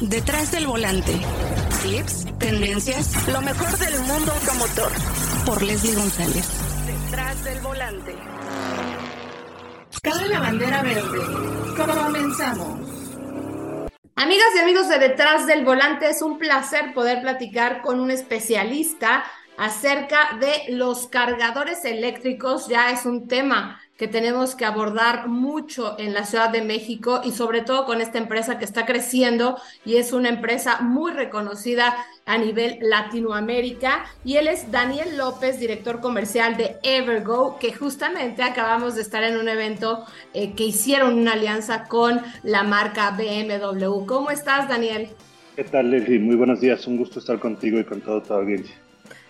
Detrás del volante. Clips, tendencias, lo mejor del mundo automotor. Por Leslie González. Detrás del volante. Cabe la bandera verde. Comenzamos. Amigas y amigos de Detrás del Volante, es un placer poder platicar con un especialista acerca de los cargadores eléctricos. Ya es un tema que tenemos que abordar mucho en la Ciudad de México y sobre todo con esta empresa que está creciendo y es una empresa muy reconocida a nivel Latinoamérica. Y él es Daniel López, director comercial de Evergo, que justamente acabamos de estar en un evento eh, que hicieron una alianza con la marca BMW. ¿Cómo estás, Daniel? ¿Qué tal, Leslie? Muy buenos días. Un gusto estar contigo y con toda tu audiencia.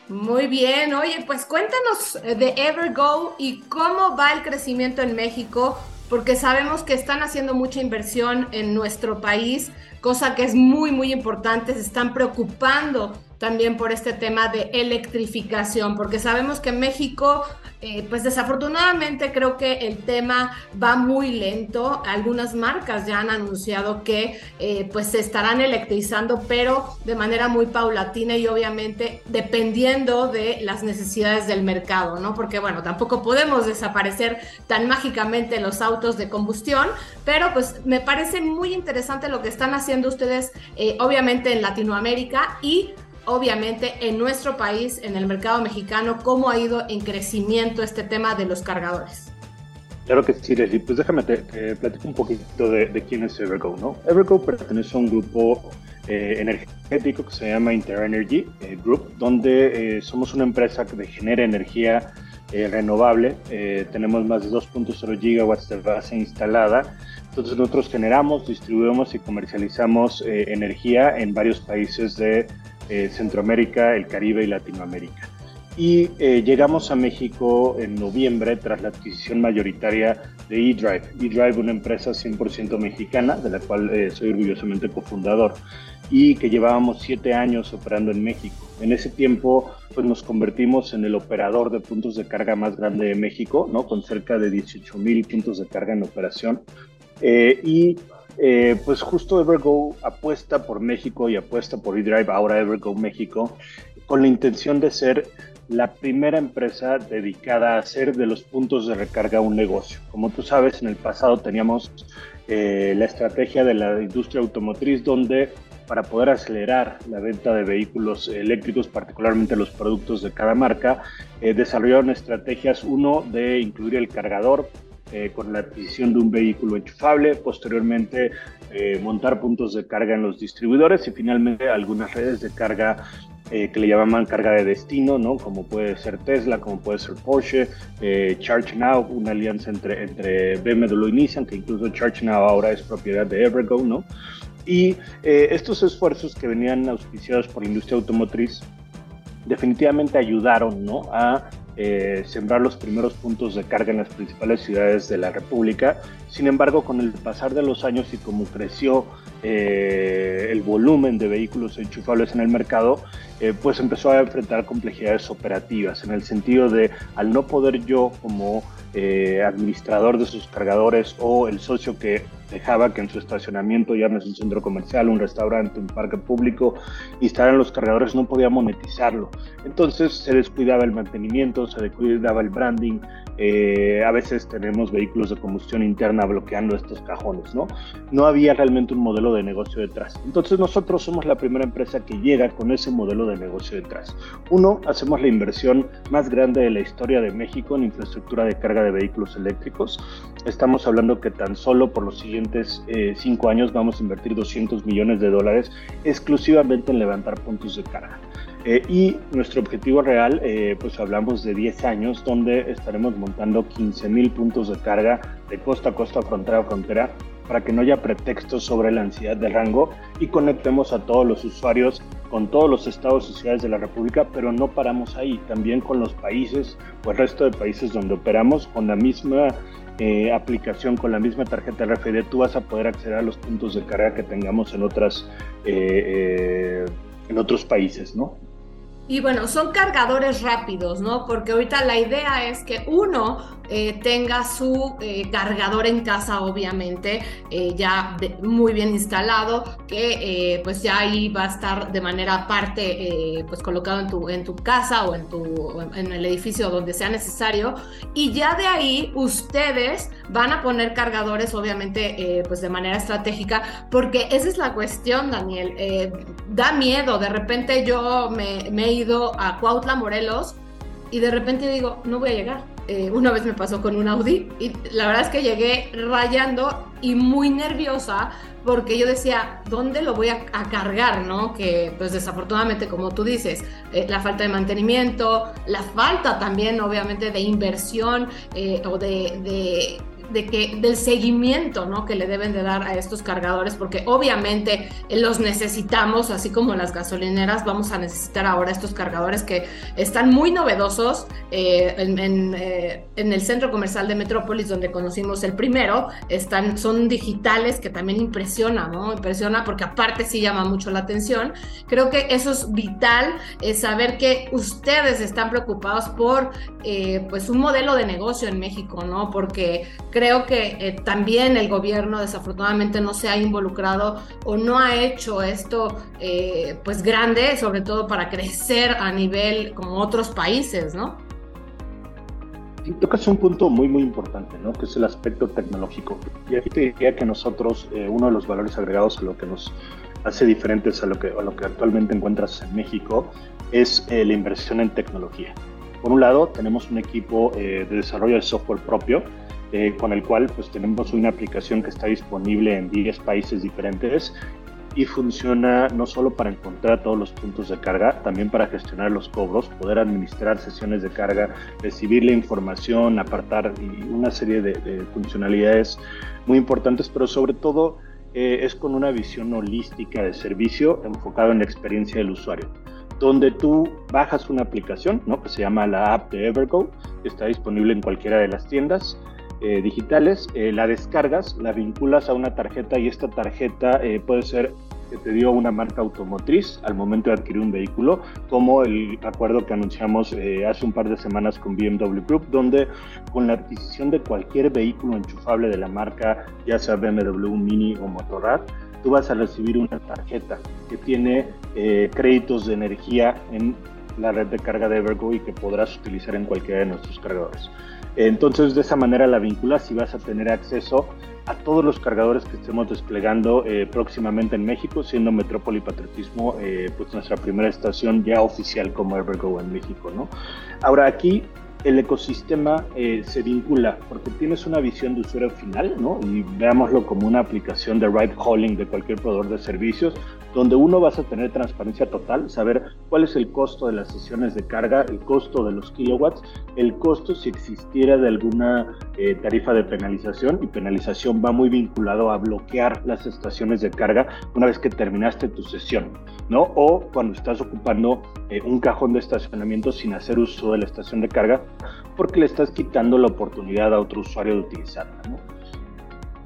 Muy bien, oye, pues cuéntanos eh, de Evergo y cómo va el crecimiento en México, porque sabemos que están haciendo mucha inversión en nuestro país, cosa que es muy, muy importante, se están preocupando también por este tema de electrificación, porque sabemos que México, eh, pues desafortunadamente creo que el tema va muy lento. Algunas marcas ya han anunciado que eh, pues se estarán electrizando, pero de manera muy paulatina y obviamente dependiendo de las necesidades del mercado, ¿no? Porque bueno, tampoco podemos desaparecer tan mágicamente los autos de combustión, pero pues me parece muy interesante lo que están haciendo ustedes, eh, obviamente en Latinoamérica y obviamente en nuestro país, en el mercado mexicano, cómo ha ido en crecimiento este tema de los cargadores. Claro que sí, Leslie. Pues déjame te, platico un poquito de, quién es Evergo, ¿no? Evergo pertenece a un grupo eh, energético que se llama Interenergy eh, Group, donde eh, somos una empresa que genera energía renovable. tenemos más de 2.0 gigawatts de base instalada. Entonces nosotros generamos, distribuimos y comercializamos energía en varios países de eh, Centroamérica, el Caribe y Latinoamérica. Y eh, llegamos a México en noviembre tras la adquisición mayoritaria de eDrive. eDrive, una empresa 100% mexicana, de la cual eh, soy orgullosamente cofundador, y que llevábamos siete años operando en México. En ese tiempo, pues nos convertimos en el operador de puntos de carga más grande de México, ¿no? con cerca de 18 mil puntos de carga en operación. y eh, pues justo Evergo apuesta por México y apuesta por eDrive, ahora Evergo México, con la intención de ser la primera empresa dedicada a hacer de los puntos de recarga un negocio. Como tú sabes, en el pasado teníamos eh, la estrategia de la industria automotriz donde para poder acelerar la venta de vehículos eléctricos, particularmente los productos de cada marca, eh, desarrollaron estrategias, uno, de incluir el cargador eh, con la adquisición de un vehículo enchufable, posteriormente eh, montar puntos de carga en los distribuidores y finalmente algunas redes de carga eh, que le llamaban carga de destino, ¿no? como puede ser Tesla, como puede ser Porsche, Charge Now, una alianza entre, entre BMW y Nissan, que incluso Charge Now ahora es propiedad de Evergo, ¿no? Y estos esfuerzos que venían auspiciados por la industria automotriz definitivamente ayudaron ¿no? a eh, sembrar los primeros puntos de carga en las principales ciudades de la República. Sin embargo, con el pasar de los años y como creció eh, el volumen de vehículos enchufables en el mercado, eh, pues empezó a enfrentar complejidades operativas, en el sentido de al no poder yo como administrador de sus cargadores o el socio que dejaba que en su estacionamiento, llámese un centro comercial, un restaurante, un parque público, instalaran los cargadores, no podía monetizarlo. Entonces se descuidaba el mantenimiento, se descuidaba el branding, eh, a veces tenemos vehículos de combustión interna bloqueando estos cajones, ¿no? No había realmente un modelo de negocio detrás. Entonces nosotros somos la primera empresa que llega con ese modelo de negocio detrás. Uno, hacemos la inversión más grande de la historia de México en infraestructura de carga de vehículos eléctricos. Estamos hablando que tan solo por los siguientes eh, cinco años vamos a invertir 200 millones de dólares exclusivamente en levantar puntos de carga. Eh, y nuestro objetivo real, eh, pues hablamos de 10 años, donde estaremos montando 15.000 puntos de carga de costa a costa, frontera a frontera, para que no haya pretextos sobre la ansiedad de rango y conectemos a todos los usuarios con todos los estados y ciudades de la República, pero no paramos ahí, también con los países o el resto de países donde operamos con la misma eh, aplicación, con la misma tarjeta RFID, tú vas a poder acceder a los puntos de carga que tengamos en otras en otros países, ¿no? Y bueno, son cargadores rápidos, ¿no? Porque ahorita la idea es que uno eh, tenga su eh, cargador en casa, obviamente, eh, ya muy bien instalado, que pues ya ahí va a estar de manera aparte, pues colocado en tu, en tu casa o en, tu, en el edificio donde sea necesario. Y ya de ahí ustedes van a poner cargadores, obviamente, pues de manera estratégica, porque esa es la cuestión, Daniel. da miedo, de repente yo me, me he ido a Cuautla, Morelos, y de repente digo, no voy a llegar eh, una vez me pasó con un Audi y la verdad es que llegué rayando y muy nerviosa porque yo decía, ¿dónde lo voy a, cargar? ¿no? Que pues desafortunadamente, como tú dices, eh, la falta de mantenimiento, la falta también obviamente de inversión eh, o de de que, del seguimiento ¿no? que le deben de dar a estos cargadores, porque obviamente los necesitamos, así como las gasolineras, vamos a necesitar ahora estos cargadores que están muy novedosos eh, en, eh, en, el centro comercial de Metrópolis, donde conocimos el primero, están, son digitales que también impresiona, ¿no? Impresiona porque aparte sí llama mucho la atención. Creo que eso es vital, saber que ustedes están preocupados por eh, pues un modelo de negocio en México, ¿no? Porque creo que eh, también el gobierno desafortunadamente no se ha involucrado o no ha hecho esto eh, pues grande, sobre todo para crecer a nivel como otros países, ¿no? Y tocas un punto muy, muy importante, ¿no? Que es el aspecto tecnológico. Y aquí te diría que nosotros, eh, uno de los valores agregados a lo que nos hace diferentes a lo que, a lo que actualmente encuentras en México es la inversión en tecnología. Por un lado, tenemos un equipo de desarrollo de software propio eh, con el cual pues tenemos una aplicación que está disponible en 10 países diferentes y funciona no solo para encontrar todos los puntos de carga, también para gestionar los cobros, poder administrar sesiones de carga, recibir la información, apartar y una serie de, funcionalidades muy importantes, pero sobre todo eh, es con una visión holística de servicio enfocado en la experiencia del usuario donde tú bajas una aplicación, ¿no? que se llama la app de Evergo, está disponible en cualquiera de las tiendas. Eh, digitales, eh, la descargas, la vinculas a una tarjeta y esta tarjeta eh, puede ser que te dio una marca automotriz al momento de adquirir un vehículo, como el acuerdo que anunciamos hace un par de semanas con BMW Group, donde con la adquisición de cualquier vehículo enchufable de la marca, ya sea BMW Mini o Motorrad, tú vas a recibir una tarjeta que tiene créditos de energía en la red de carga de Evergo y que podrás utilizar en cualquiera de nuestros cargadores. Entonces, de esa manera la vinculas y vas a tener acceso a todos los cargadores que estemos desplegando eh, próximamente en México, siendo Metrópoli Patriotismo eh, pues nuestra primera estación ya oficial como Evergo en México. ¿no? Ahora aquí el ecosistema eh, se vincula porque tienes una visión de usuario final, ¿no? Y veámoslo como una aplicación de ride hauling de cualquier proveedor de servicios, donde uno vas a tener transparencia total, saber cuál es el costo de las sesiones de carga, el costo de los kilowatts, el costo si existiera de alguna eh, tarifa de penalización y penalización va muy vinculado a bloquear las estaciones de carga una vez que terminaste tu sesión, ¿no? O cuando estás ocupando eh, un cajón de estacionamiento sin hacer uso de la estación de carga porque le estás quitando la oportunidad a otro usuario de utilizarla, ¿no?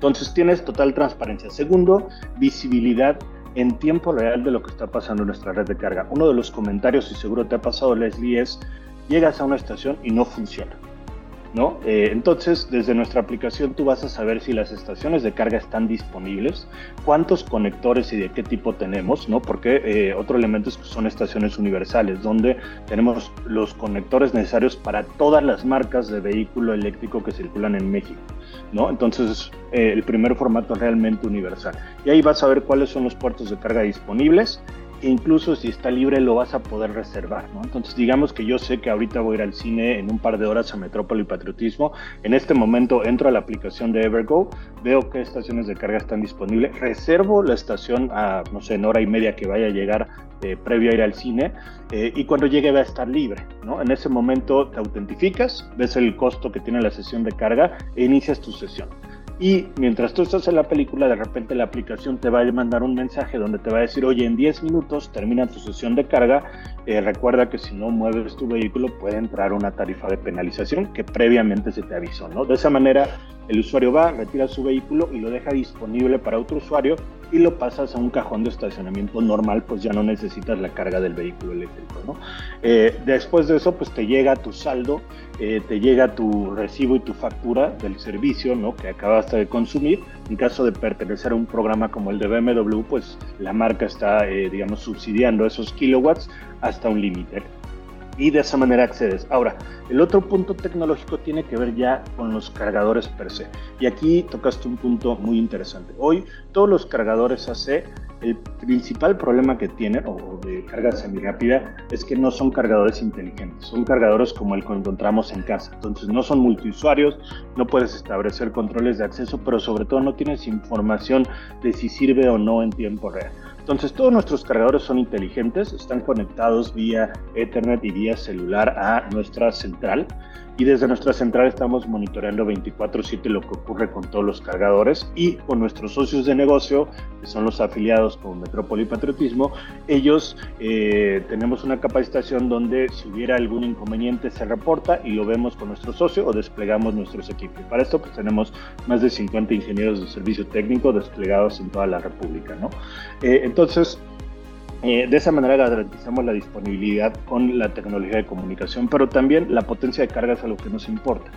Entonces tienes total transparencia. Segundo, visibilidad en tiempo real de lo que está pasando en nuestra red de carga. Uno de los comentarios, y seguro te ha pasado, Leslie, es llegas a una estación y no funciona. ¿No? Eh, entonces, desde nuestra aplicación tú vas a saber si las estaciones de carga están disponibles, cuántos conectores y de qué tipo tenemos, ¿no? Porque eh, otro elemento es que son estaciones universales, donde tenemos los conectores necesarios para todas las marcas de vehículo eléctrico que circulan en México, ¿no? Entonces, eh, el primer formato es realmente universal. Y ahí vas a ver cuáles son los puertos de carga disponibles incluso si está libre lo vas a poder reservar, ¿no? Entonces digamos que yo sé que ahorita voy a ir al cine en un par de horas a Metrópoli Patriotismo, en este momento entro a la aplicación de Evergo, veo qué estaciones de carga están disponibles, reservo la estación a, no sé, en hora y media que vaya a llegar eh, previo a ir al cine eh, y cuando llegue va a estar libre, ¿no? En ese momento te autentificas, ves el costo que tiene la sesión de carga e inicias tu sesión. Y mientras tú estás en la película, de repente la aplicación te va a mandar un mensaje donde te va a decir, oye, en 10 minutos termina tu sesión de carga, eh, recuerda que si no mueves tu vehículo puede entrar una tarifa de penalización que previamente se te avisó, ¿no? De esa manera el usuario va, retira su vehículo y lo deja disponible para otro usuario y lo pasas a un cajón de estacionamiento normal, pues ya no necesitas la carga del vehículo eléctrico. Eh, después de eso, pues te llega tu saldo, eh, te llega tu recibo y tu factura del servicio ¿no? que acabaste de consumir. En caso de pertenecer a un programa como el de BMW, pues la marca está, eh, digamos, subsidiando esos kilowatts hasta un límite y de esa manera accedes. Ahora, el otro punto tecnológico tiene que ver ya con los cargadores per se. Y aquí tocaste un punto muy interesante. Hoy todos los cargadores AC, el principal problema que tienen, o de carga semirápida, es que no son cargadores inteligentes. Son cargadores como el que encontramos en casa. Entonces no son multiusuarios, no puedes establecer controles de acceso, pero sobre todo no tienes información de si sirve o no en tiempo real. Entonces todos nuestros cargadores son inteligentes, están conectados vía Ethernet y vía celular a nuestra central y desde nuestra central estamos monitoreando 24/7 lo que ocurre con todos los cargadores y con nuestros socios de negocio, que son los afiliados como Metrópoli Patriotismo, ellos eh, tenemos una capacitación donde si hubiera algún inconveniente se reporta y lo vemos con nuestro socio o desplegamos nuestros equipos. Para esto pues tenemos más de 50 ingenieros de servicio técnico desplegados en toda la República. ¿no? Eh, entonces, eh, de esa manera garantizamos la disponibilidad con la tecnología de comunicación, pero también la potencia de carga es algo que nos importa.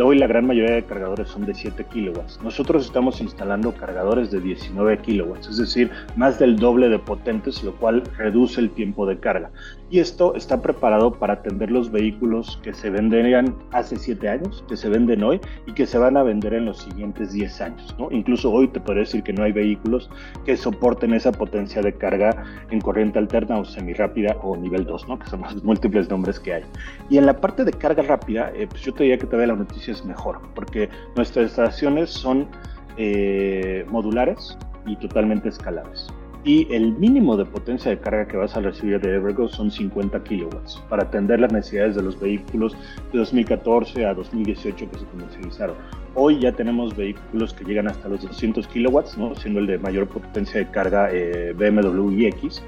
Hoy la gran mayoría de cargadores son de 7 kilowatts. Nosotros estamos instalando cargadores de 19 kilowatts, es decir, más del doble de potentes, lo cual reduce el tiempo de carga. Y esto está preparado para atender los vehículos que se venderían hace 7 años, que se venden hoy y que se van a vender en los siguientes 10 años. ¿no? Incluso hoy te podría decir que no hay vehículos que soporten esa potencia de carga en corriente alterna o semirápida o nivel 2, ¿no? que son los múltiples nombres que hay. Y en la parte de carga rápida, eh, pues yo te diría que te la noticia es mejor, porque nuestras estaciones son eh, modulares y totalmente escalables. Y el mínimo de potencia de carga que vas a recibir de Evergo son 50 kilowatts para atender las necesidades de los vehículos de 2014 a 2018 que se comercializaron. Hoy ya tenemos vehículos que llegan hasta los 200 kilowatts, ¿no? siendo el de mayor potencia de carga eh, BMW iX.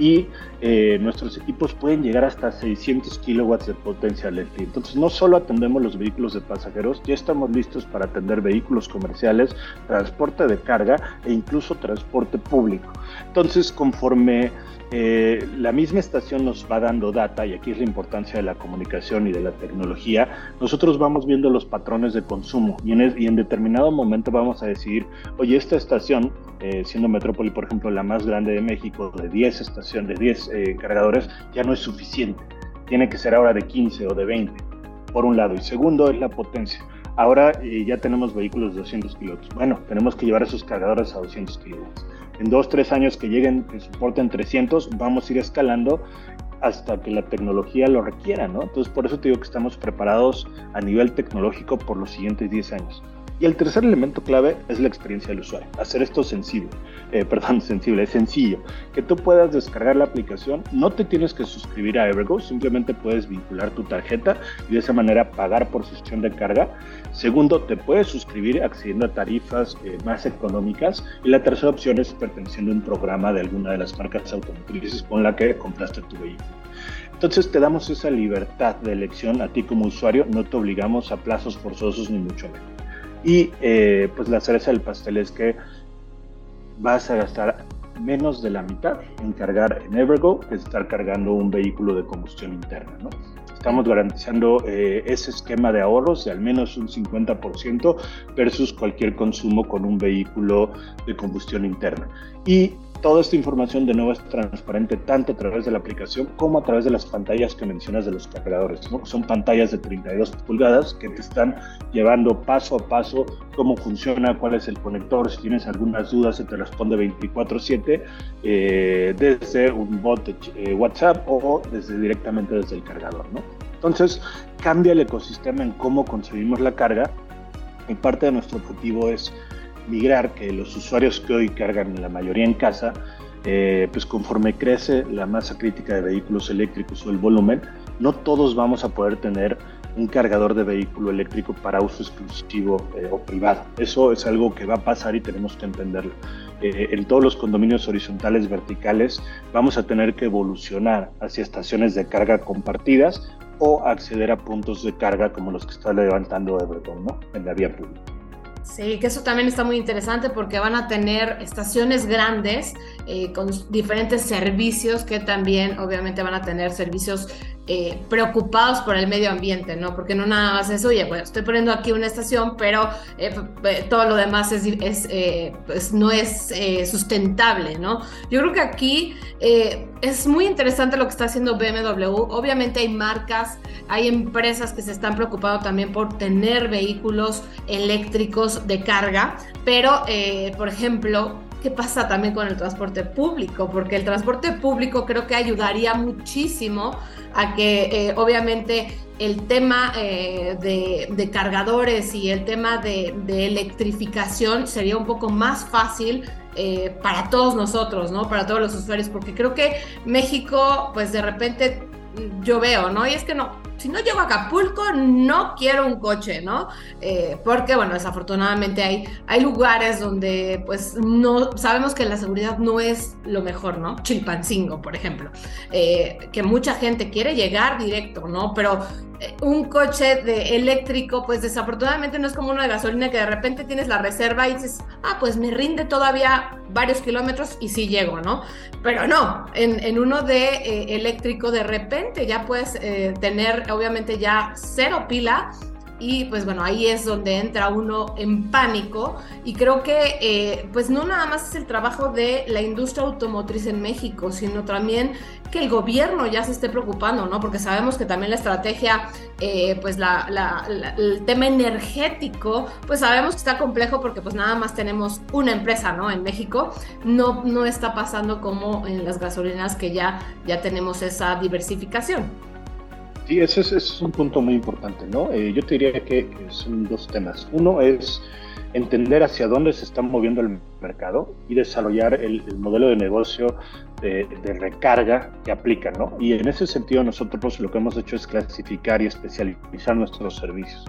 Y eh, nuestros equipos pueden llegar hasta 600 kilowatts de potencia eléctrica. Entonces, no solo atendemos los vehículos de pasajeros, ya estamos listos para atender vehículos comerciales, transporte de carga e incluso transporte público. Entonces, conforme eh, la misma estación nos va dando data, y aquí es la importancia de la comunicación y de la tecnología, nosotros vamos viendo los patrones de consumo y en, determinado momento vamos a decidir, oye, esta estación, eh, siendo Metrópoli, por ejemplo, la más grande de México, de 10 estaciones, de 10 eh, cargadores, ya no es suficiente. Tiene que ser ahora de 15 o de 20, por un lado. Y segundo es la potencia. Ahora ya tenemos vehículos de 200 kilowatts. Bueno, tenemos que llevar esos cargadores a 200 kilowatts en dos, tres años que lleguen, que soporten 300, vamos a ir escalando hasta que la tecnología lo requiera, ¿no? Entonces, por eso te digo que estamos preparados a nivel tecnológico por los siguientes 10 años. Y el tercer elemento clave es la experiencia del usuario. Hacer esto sensible, eh, perdón, sensible, es sencillo. Que tú puedas descargar la aplicación, no te tienes que suscribir a Evergo, simplemente puedes vincular tu tarjeta y de esa manera pagar por sesión de carga. Segundo, te puedes suscribir accediendo a tarifas eh, más económicas. Y la tercera opción es perteneciendo a un programa de alguna de las marcas automotrices con la que compraste tu vehículo. Entonces te damos esa libertad de elección a ti como usuario, no te obligamos a plazos forzosos ni mucho menos. Y eh, pues la cereza del pastel es que vas a gastar menos de la mitad en cargar en Evergo que estar cargando un vehículo de combustión interna. ¿no? Estamos garantizando eh, ese esquema de ahorros de al menos un 50% versus cualquier consumo con un vehículo de combustión interna. Y Toda esta información de nuevo es transparente tanto a través de la aplicación como a través de las pantallas que mencionas de los cargadores. ¿no? Son pantallas de 32 pulgadas que te están llevando paso a paso cómo funciona, cuál es el conector. Si tienes algunas dudas, se te responde 24/7 eh, desde un bot de eh, WhatsApp o desde, directamente desde el cargador. ¿no? Entonces, cambia el ecosistema en cómo concebimos la carga y parte de nuestro objetivo es migrar que los usuarios que hoy cargan la mayoría en casa, eh, pues conforme crece la masa crítica de vehículos eléctricos o el volumen, no todos vamos a poder tener un cargador de vehículo eléctrico para uso exclusivo eh, o privado. Eso es algo que va a pasar y tenemos que entenderlo. Eh, en todos los condominios horizontales verticales vamos a tener que evolucionar hacia estaciones de carga compartidas o acceder a puntos de carga como los que está levantando Everton ¿no? en la vía pública. Sí, que eso también está muy interesante porque van a tener estaciones grandes eh, con diferentes servicios que también obviamente van a tener servicios eh, preocupados por el medio ambiente, ¿no? Porque no nada más es, oye, bueno, estoy poniendo aquí una estación, pero eh, todo lo demás es, pues no es sustentable, ¿no? Yo creo que aquí es muy interesante lo que está haciendo BMW. Obviamente hay marcas, hay empresas que se están preocupando también por tener vehículos eléctricos de carga, pero, eh, por ejemplo, ¿qué pasa también con el transporte público? Porque el transporte público creo que ayudaría muchísimo a que, eh, obviamente, el tema eh, de, cargadores y el tema de, electrificación sería un poco más fácil para todos nosotros, ¿no? Para todos los usuarios, porque creo que México, pues de repente yo veo, ¿no? Y es que no, si no llego a Acapulco, no quiero un coche, ¿no? Eh, porque, bueno, desafortunadamente hay, hay lugares donde, pues, no, sabemos que la seguridad no es lo mejor, ¿no? Chilpancingo, por ejemplo, eh, que mucha gente quiere llegar directo, ¿no? Pero un coche de eléctrico, pues desafortunadamente no es como uno de gasolina que de repente tienes la reserva y dices, ah, pues me rinde todavía varios kilómetros y sí llego, ¿no? Pero no, en, uno de eléctrico de repente ya puedes tener obviamente ya cero pila y pues bueno, ahí es donde entra uno en pánico y creo que eh, pues no nada más es el trabajo de la industria automotriz en México, sino también que el gobierno ya se esté preocupando, ¿no? Porque sabemos que también la estrategia, eh, pues el tema energético, pues sabemos que está complejo porque pues nada más tenemos una empresa, ¿no? En México no, no está pasando como en las gasolinas que ya, ya tenemos esa diversificación. Sí, ese es, un punto muy importante, ¿no? Eh, yo te diría que, son dos temas. Uno es entender hacia dónde se está moviendo el mercado y desarrollar el, modelo de negocio de, recarga que aplica, ¿no? Y en ese sentido nosotros lo que hemos hecho es clasificar y especializar nuestros servicios.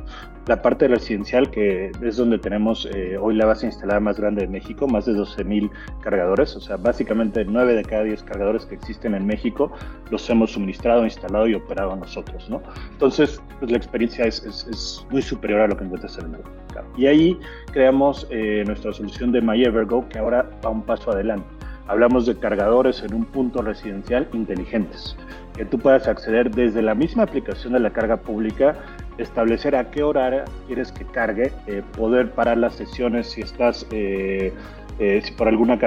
La parte residencial, que es donde tenemos eh, hoy la base instalada más grande de México, más de 12.000 cargadores, o sea, básicamente 9 de cada 10 cargadores que existen en México los hemos suministrado, instalado y operado nosotros, ¿no? Entonces, pues la experiencia es, es, muy superior a lo que encuentras en el mercado. Y ahí creamos eh, nuestra solución de MyEverGo, que ahora va un paso adelante. Hablamos de cargadores en un punto residencial inteligentes, que tú puedas acceder desde la misma aplicación de la carga pública, establecer a qué hora quieres que cargue, eh, poder parar las sesiones si estás, eh, si por alguna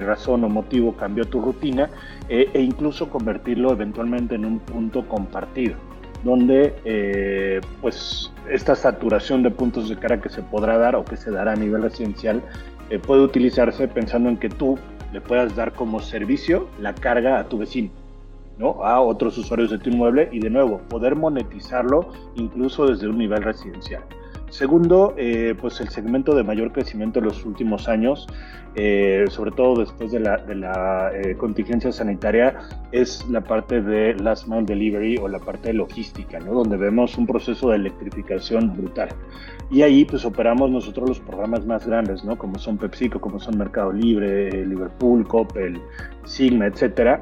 razón o motivo cambió tu rutina, e incluso convertirlo eventualmente en un punto compartido donde eh, pues esta saturación de puntos de carga que se podrá dar o que se dará a nivel residencial eh, puede utilizarse pensando en que tú le puedas dar como servicio la carga a tu vecino, ¿no? a otros usuarios de tu inmueble y de nuevo poder monetizarlo incluso desde un nivel residencial. Segundo, eh, pues el segmento de mayor crecimiento en los últimos años, eh, sobre todo después de la, eh, contingencia sanitaria, es la parte de last mile delivery o la parte de logística, ¿no? donde vemos un proceso de electrificación brutal. Y ahí pues operamos nosotros los programas más grandes, ¿no? como son PepsiCo, como son Mercado Libre, Liverpool, Coppel, Sigma, etcétera.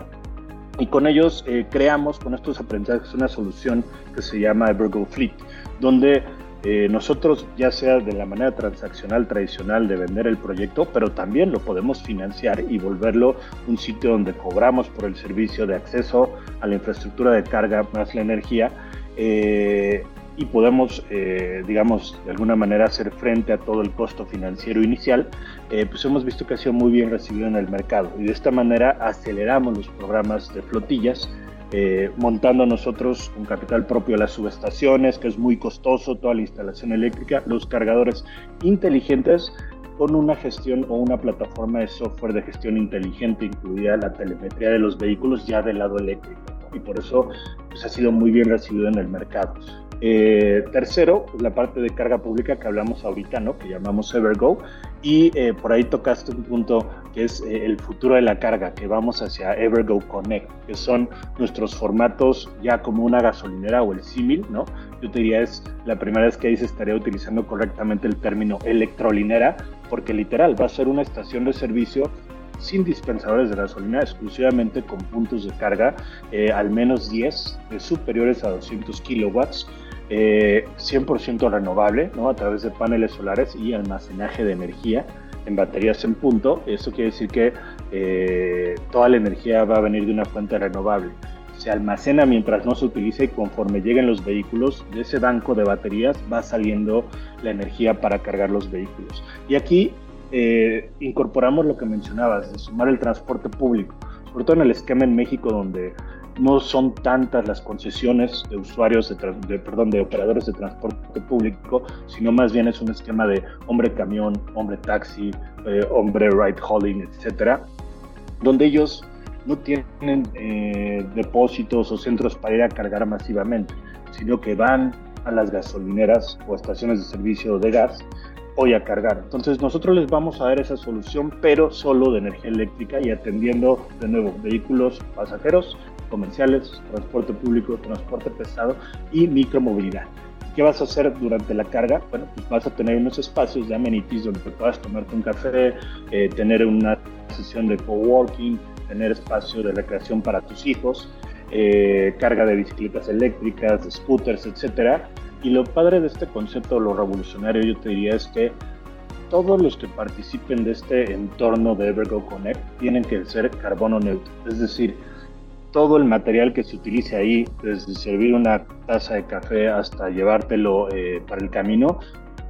Y con ellos creamos, con estos aprendizajes, una solución que se llama Evergo Fleet, donde eh, nosotros, ya sea de la manera transaccional tradicional de vender el proyecto, pero también lo podemos financiar y volverlo un sitio donde cobramos por el servicio de acceso a la infraestructura de carga más la energía. Eh, y podemos, eh, digamos, de alguna manera hacer frente a todo el costo financiero inicial, pues hemos visto que ha sido muy bien recibido en el mercado y de esta manera aceleramos los programas de flotillas eh, montando nosotros un capital propio las subestaciones, que es muy costoso, toda la instalación eléctrica, los cargadores inteligentes con una gestión o una plataforma de software de gestión inteligente, incluida la telemetría de los vehículos ya del lado eléctrico. Y por eso pues, ha sido muy bien recibido en el mercado. Eh, tercero, la parte de carga pública que hablamos ahorita, ¿no? que llamamos Evergo, y eh, por ahí tocaste un punto que es eh, el futuro de la carga, que vamos hacia Evergo Connect, que son nuestros formatos ya como una gasolinera o el símil, ¿no? Yo te diría es la primera vez que ahí se estaría utilizando correctamente el término electrolinera, porque literal va a ser una estación de servicio sin dispensadores de gasolina, exclusivamente con puntos de carga, al menos 10, superiores a 200 kilowatts, 100% renovable, ¿no? A través de paneles solares y almacenaje de energía en baterías en punto. Eso quiere decir que toda la energía va a venir de una fuente renovable se almacena mientras no se utiliza y conforme lleguen los vehículos, de ese banco de baterías va saliendo la energía para cargar los vehículos. Y aquí eh, incorporamos lo que mencionabas, de sumar el transporte público, sobre todo en el esquema en México donde no son tantas las concesiones de usuarios, de, perdón, de operadores de transporte público, sino más bien es un esquema de hombre camión, hombre taxi, eh, hombre ride hauling, etcétera, donde ellos no tienen eh, depósitos o centros para ir a cargar masivamente, sino que van a las gasolineras o estaciones de servicio de gas hoy a cargar. Entonces nosotros les vamos a dar esa solución, pero solo de energía eléctrica y atendiendo de nuevo vehículos pasajeros, comerciales, transporte público, transporte pesado y micromovilidad. ¿Qué vas a hacer durante la carga? Bueno, pues vas a tener unos espacios de amenities donde puedas tomarte un café, eh, tener una sesión de coworking, tener espacio de recreación para tus hijos, eh, carga de bicicletas eléctricas, de scooters, etc. Y lo padre de este concepto, lo revolucionario, yo te diría es que todos los que participen de este entorno de Evergo Connect tienen que ser carbono neutro. Es decir, todo el material que se utilice ahí, desde servir una taza de café hasta llevártelo eh, para el camino,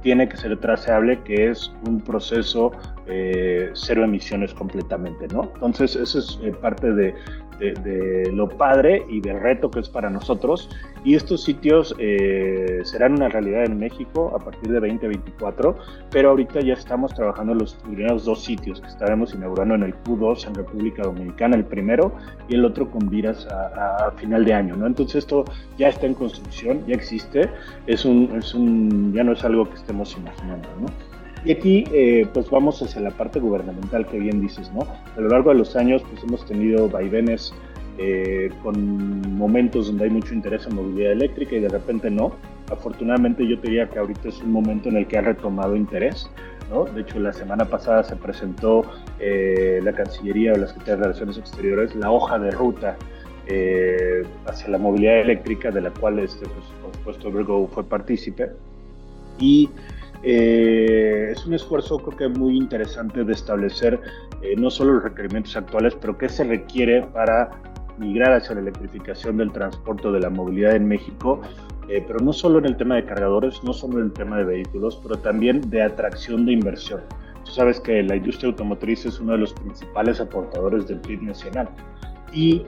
tiene que ser traceable, que es un proceso eh, cero emisiones completamente, ¿no? Entonces, eso es eh, parte de, de, lo padre y del reto que es para nosotros. Y estos sitios eh, serán una realidad en México a partir de 2024, pero ahorita ya estamos trabajando en los primeros dos sitios que estaremos inaugurando en el Q2 en República Dominicana, el primero, y el otro con Viras a, final de año, ¿no? Entonces esto ya está en construcción, ya existe, es un, es un, ya no es algo que estemos imaginando, ¿no? Y aquí, eh, pues vamos hacia la parte gubernamental que bien dices, ¿no? A lo largo de los años, pues hemos tenido vaivenes eh, con momentos donde hay mucho interés en movilidad eléctrica y de repente no. Afortunadamente yo diría que ahorita es un momento en el que ha retomado interés. ¿no? De hecho, la semana pasada se presentó eh, la Cancillería o la Secretaría de Relaciones Exteriores la hoja de ruta hacia la movilidad eléctrica, de la cual, este, pues, por supuesto, Virgo fue partícipe. Y eh, es un esfuerzo creo que muy interesante de establecer eh, no solo los requerimientos actuales, pero qué se requiere para migrar hacia la electrificación del transporte de la movilidad en México, eh, pero no solo en el tema de cargadores, no solo en el tema de vehículos, pero también de atracción de inversión. Tú sabes que la industria automotriz es uno de los principales aportadores del PIB nacional y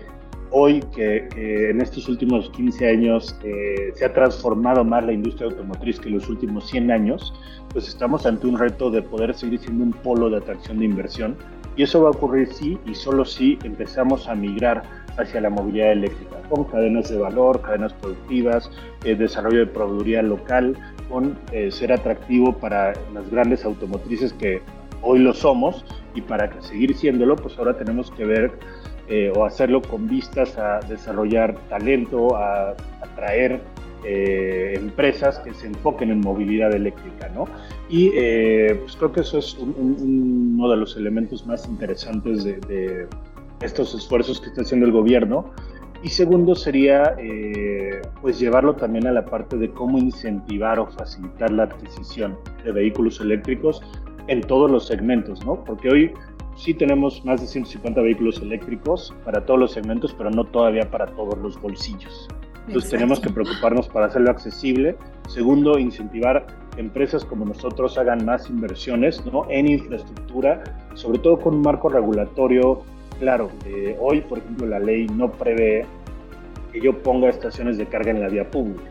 hoy que, en estos últimos 15 años eh, se ha transformado más la industria automotriz que en los últimos 100 años, pues estamos ante un reto de poder seguir siendo un polo de atracción de inversión. Y eso va a ocurrir sí y solo si empezamos a migrar hacia la movilidad eléctrica, con cadenas de valor, cadenas productivas, eh, desarrollo de proveeduría local, con eh, ser atractivo para las grandes automotrices que hoy lo somos y para seguir siéndolo, pues ahora tenemos que ver eh, o hacerlo con vistas a desarrollar talento, a atraer eh, empresas que se enfoquen en movilidad eléctrica, ¿no? Y eh, pues creo que eso es uno de los elementos más interesantes de, estos esfuerzos que está haciendo el gobierno. Y segundo sería, pues llevarlo también a la parte de cómo incentivar o facilitar la adquisición de vehículos eléctricos en todos los segmentos, ¿no? Porque hoy sí tenemos más de 150 vehículos eléctricos para todos los segmentos, pero no todavía para todos los bolsillos. Entonces tenemos que preocuparnos para hacerlo accesible. Segundo, incentivar empresas como nosotros hagan más inversiones ¿no? en infraestructura, sobre todo con un marco regulatorio claro. Eh, hoy, por ejemplo, la ley no prevé que yo ponga estaciones de carga en la vía pública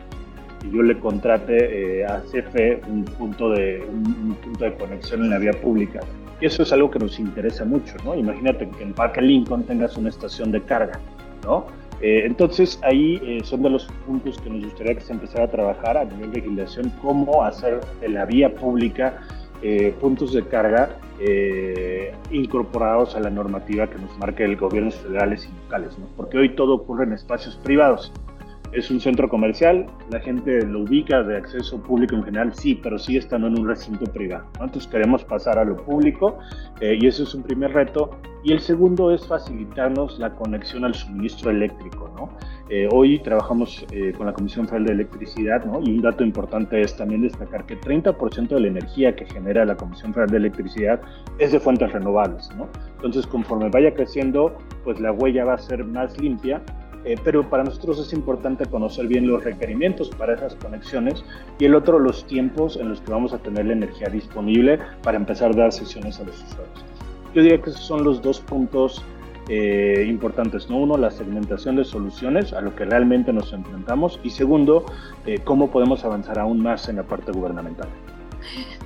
y yo le contrate eh, a CFE un punto, de, un punto de conexión en la vía pública. Y eso es algo que nos interesa mucho, ¿no? Imagínate que en Parque Lincoln tengas una estación de carga, ¿no? Eh, entonces ahí eh, son de los puntos que nos gustaría que se empezara a trabajar a nivel de legislación, cómo hacer de la vía pública eh, puntos de carga incorporados a la normativa que nos marca el gobierno federales y locales, ¿no? porque hoy todo ocurre en espacios privados. Es un centro comercial, la gente lo ubica de acceso público en general, sí, pero sí estando en un recinto privado. Entonces queremos pasar a lo público eh, y ese es un primer reto. Y el segundo es facilitarnos la conexión al suministro eléctrico. ¿no? Eh, hoy trabajamos eh, con la Comisión Federal de Electricidad ¿no? y un dato importante es también destacar que 30% de la energía que genera la Comisión Federal de Electricidad es de fuentes renovables. ¿no? Entonces conforme vaya creciendo, pues la huella va a ser más limpia eh, pero para nosotros es importante conocer bien los requerimientos para esas conexiones y el otro los tiempos en los que vamos a tener la energía disponible para empezar a dar sesiones a los usuarios. Yo diría que esos son los dos puntos eh, importantes, ¿no? Uno, la segmentación de soluciones a lo que realmente nos enfrentamos y segundo, eh, cómo podemos avanzar aún más en la parte gubernamental.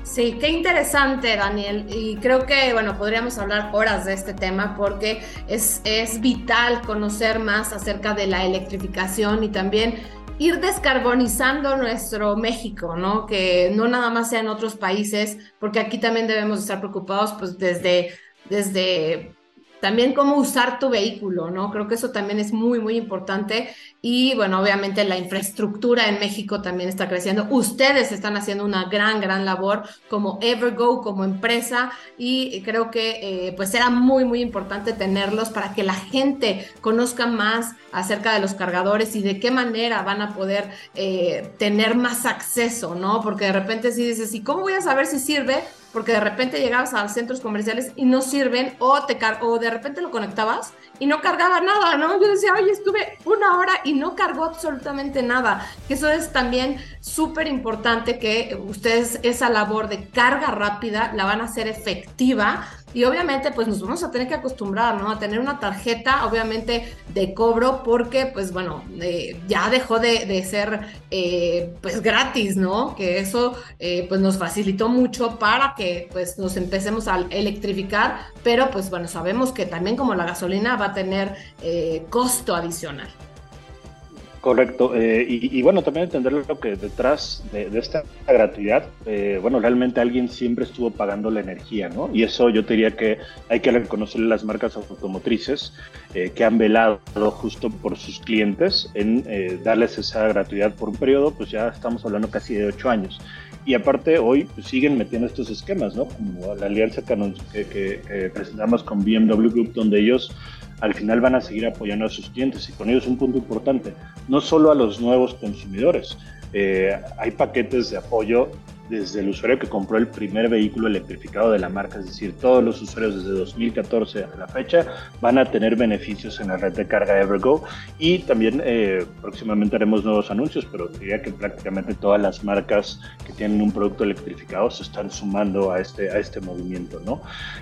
Sí, qué interesante, Daniel. Y creo que, bueno, podríamos hablar horas de este tema porque es, es vital conocer más acerca de la electrificación y también ir descarbonizando nuestro México, ¿no? Que no nada más sea en otros países, porque aquí también debemos estar preocupados, pues desde, desde también cómo usar tu vehículo, ¿no? Creo que eso también es muy, muy importante. Y bueno, obviamente la infraestructura en México también está creciendo. Ustedes están haciendo una gran, gran labor como Evergo, como empresa, y creo que eh, pues era muy, muy importante tenerlos para que la gente conozca más acerca de los cargadores y de qué manera van a poder eh, tener más acceso, ¿no? Porque de repente si dices, ¿y cómo voy a saber si sirve? Porque de repente llegabas a centros comerciales y no sirven o, te o de repente lo conectabas y no cargaba nada, ¿no? Yo decía, oye, estuve una hora y no cargó absolutamente nada. Eso es también súper importante que ustedes esa labor de carga rápida la van a hacer efectiva y obviamente pues nos vamos a tener que acostumbrar, ¿no? A tener una tarjeta obviamente de cobro porque pues bueno, eh, ya dejó de, ser eh, pues gratis, ¿no? Que eso eh, pues nos facilitó mucho para que pues nos empecemos a electrificar, pero pues bueno, sabemos que también como la gasolina va a tener costo adicional. Correcto. Eh, y, bueno, también entender lo que detrás de, esta gratuidad, eh, bueno, realmente alguien siempre estuvo pagando la energía, ¿no? Y eso yo te diría que hay que reconocerle las marcas automotrices eh, que han velado justo por sus clientes en darles esa gratuidad por un periodo, pues ya estamos hablando casi de ocho años. Y aparte hoy pues, siguen metiendo estos esquemas, ¿no? Como la alianza que, que presentamos con BMW Group, donde ellos al final van a seguir apoyando a sus clientes. Y con ellos un punto importante, no solo a los nuevos consumidores, eh, hay paquetes de apoyo desde el usuario que compró el primer vehículo electrificado de la marca, es decir, todos los usuarios desde 2014 a la fecha van a tener beneficios en la red de carga Evergo y también eh, próximamente haremos nuevos anuncios, pero diría que prácticamente todas las marcas que tienen un producto electrificado se están sumando a este, a este movimiento, ¿no?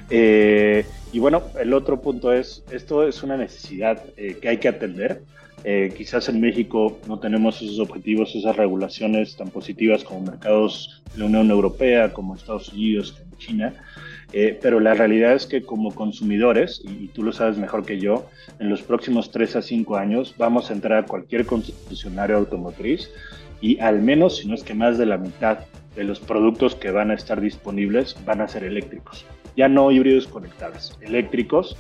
Eh, y bueno, el otro punto es, esto es una necesidad eh, que hay que atender. Eh, quizás en México no tenemos esos objetivos, esas regulaciones tan positivas como mercados de la Unión Europea, como Estados Unidos, como China, eh, pero la realidad es que como consumidores, y, tú lo sabes mejor que yo, en los próximos 3 a 5 años vamos a entrar a cualquier concesionario automotriz y al menos, si no es que más de la mitad de los productos que van a estar disponibles van a ser eléctricos. Ya no híbridos conectables, eléctricos.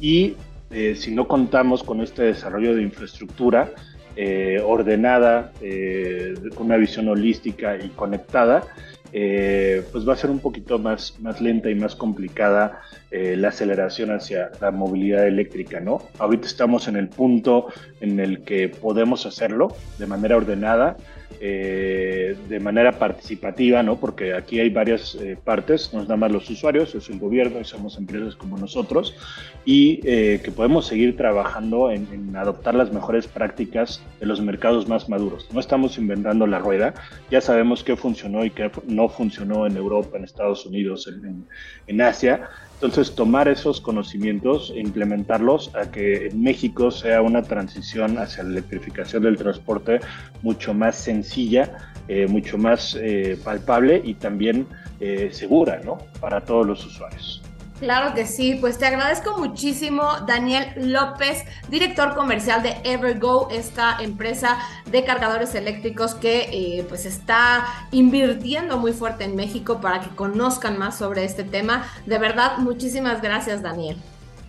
Y eh, si no contamos con este desarrollo de infraestructura eh, ordenada, eh, con una visión holística y conectada, pues va a ser un poquito más, más lenta y más complicada la aceleración hacia la movilidad eléctrica, ¿no? Ahorita estamos en el punto en el que podemos hacerlo de manera ordenada, eh, de manera participativa, ¿no? porque aquí hay varias eh, partes, no es nada más los usuarios, es el gobierno y somos empresas como nosotros, y eh, que podemos seguir trabajando en, adoptar las mejores prácticas de los mercados más maduros. No estamos inventando la rueda, ya sabemos qué funcionó y qué no funcionó en Europa, en Estados Unidos, en, en Asia, entonces, tomar esos conocimientos e implementarlos a que en México sea una transición hacia la electrificación del transporte mucho más sencilla, eh, mucho más eh, palpable y también eh, segura ¿no? para todos los usuarios. Claro que sí, pues te agradezco muchísimo, Daniel López, director comercial de Evergo, esta empresa de cargadores eléctricos que eh, pues está invirtiendo muy fuerte en México para que conozcan más sobre este tema. De verdad, muchísimas gracias, Daniel.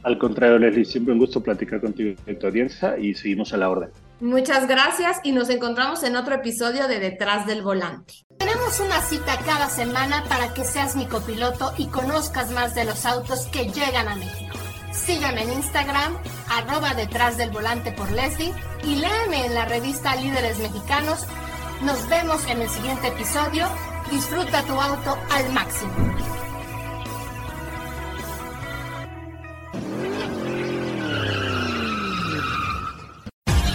Al contrario, Leslie, siempre un gusto platicar contigo en tu audiencia y seguimos a la orden. Muchas gracias y nos encontramos en otro episodio de Detrás del Volante. Tenemos una cita cada semana para que seas mi copiloto y conozcas más de los autos que llegan a México. Sígueme en Instagram, arroba detrás del volante por Leslie y léeme en la revista Líderes Mexicanos. Nos vemos en el siguiente episodio. Disfruta tu auto al máximo.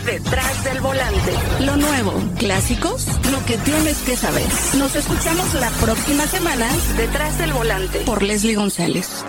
Detrás del volante. Lo nuevo, clásicos, lo que tienes que saber. Nos escuchamos la próxima semana. Detrás del volante por Leslie González.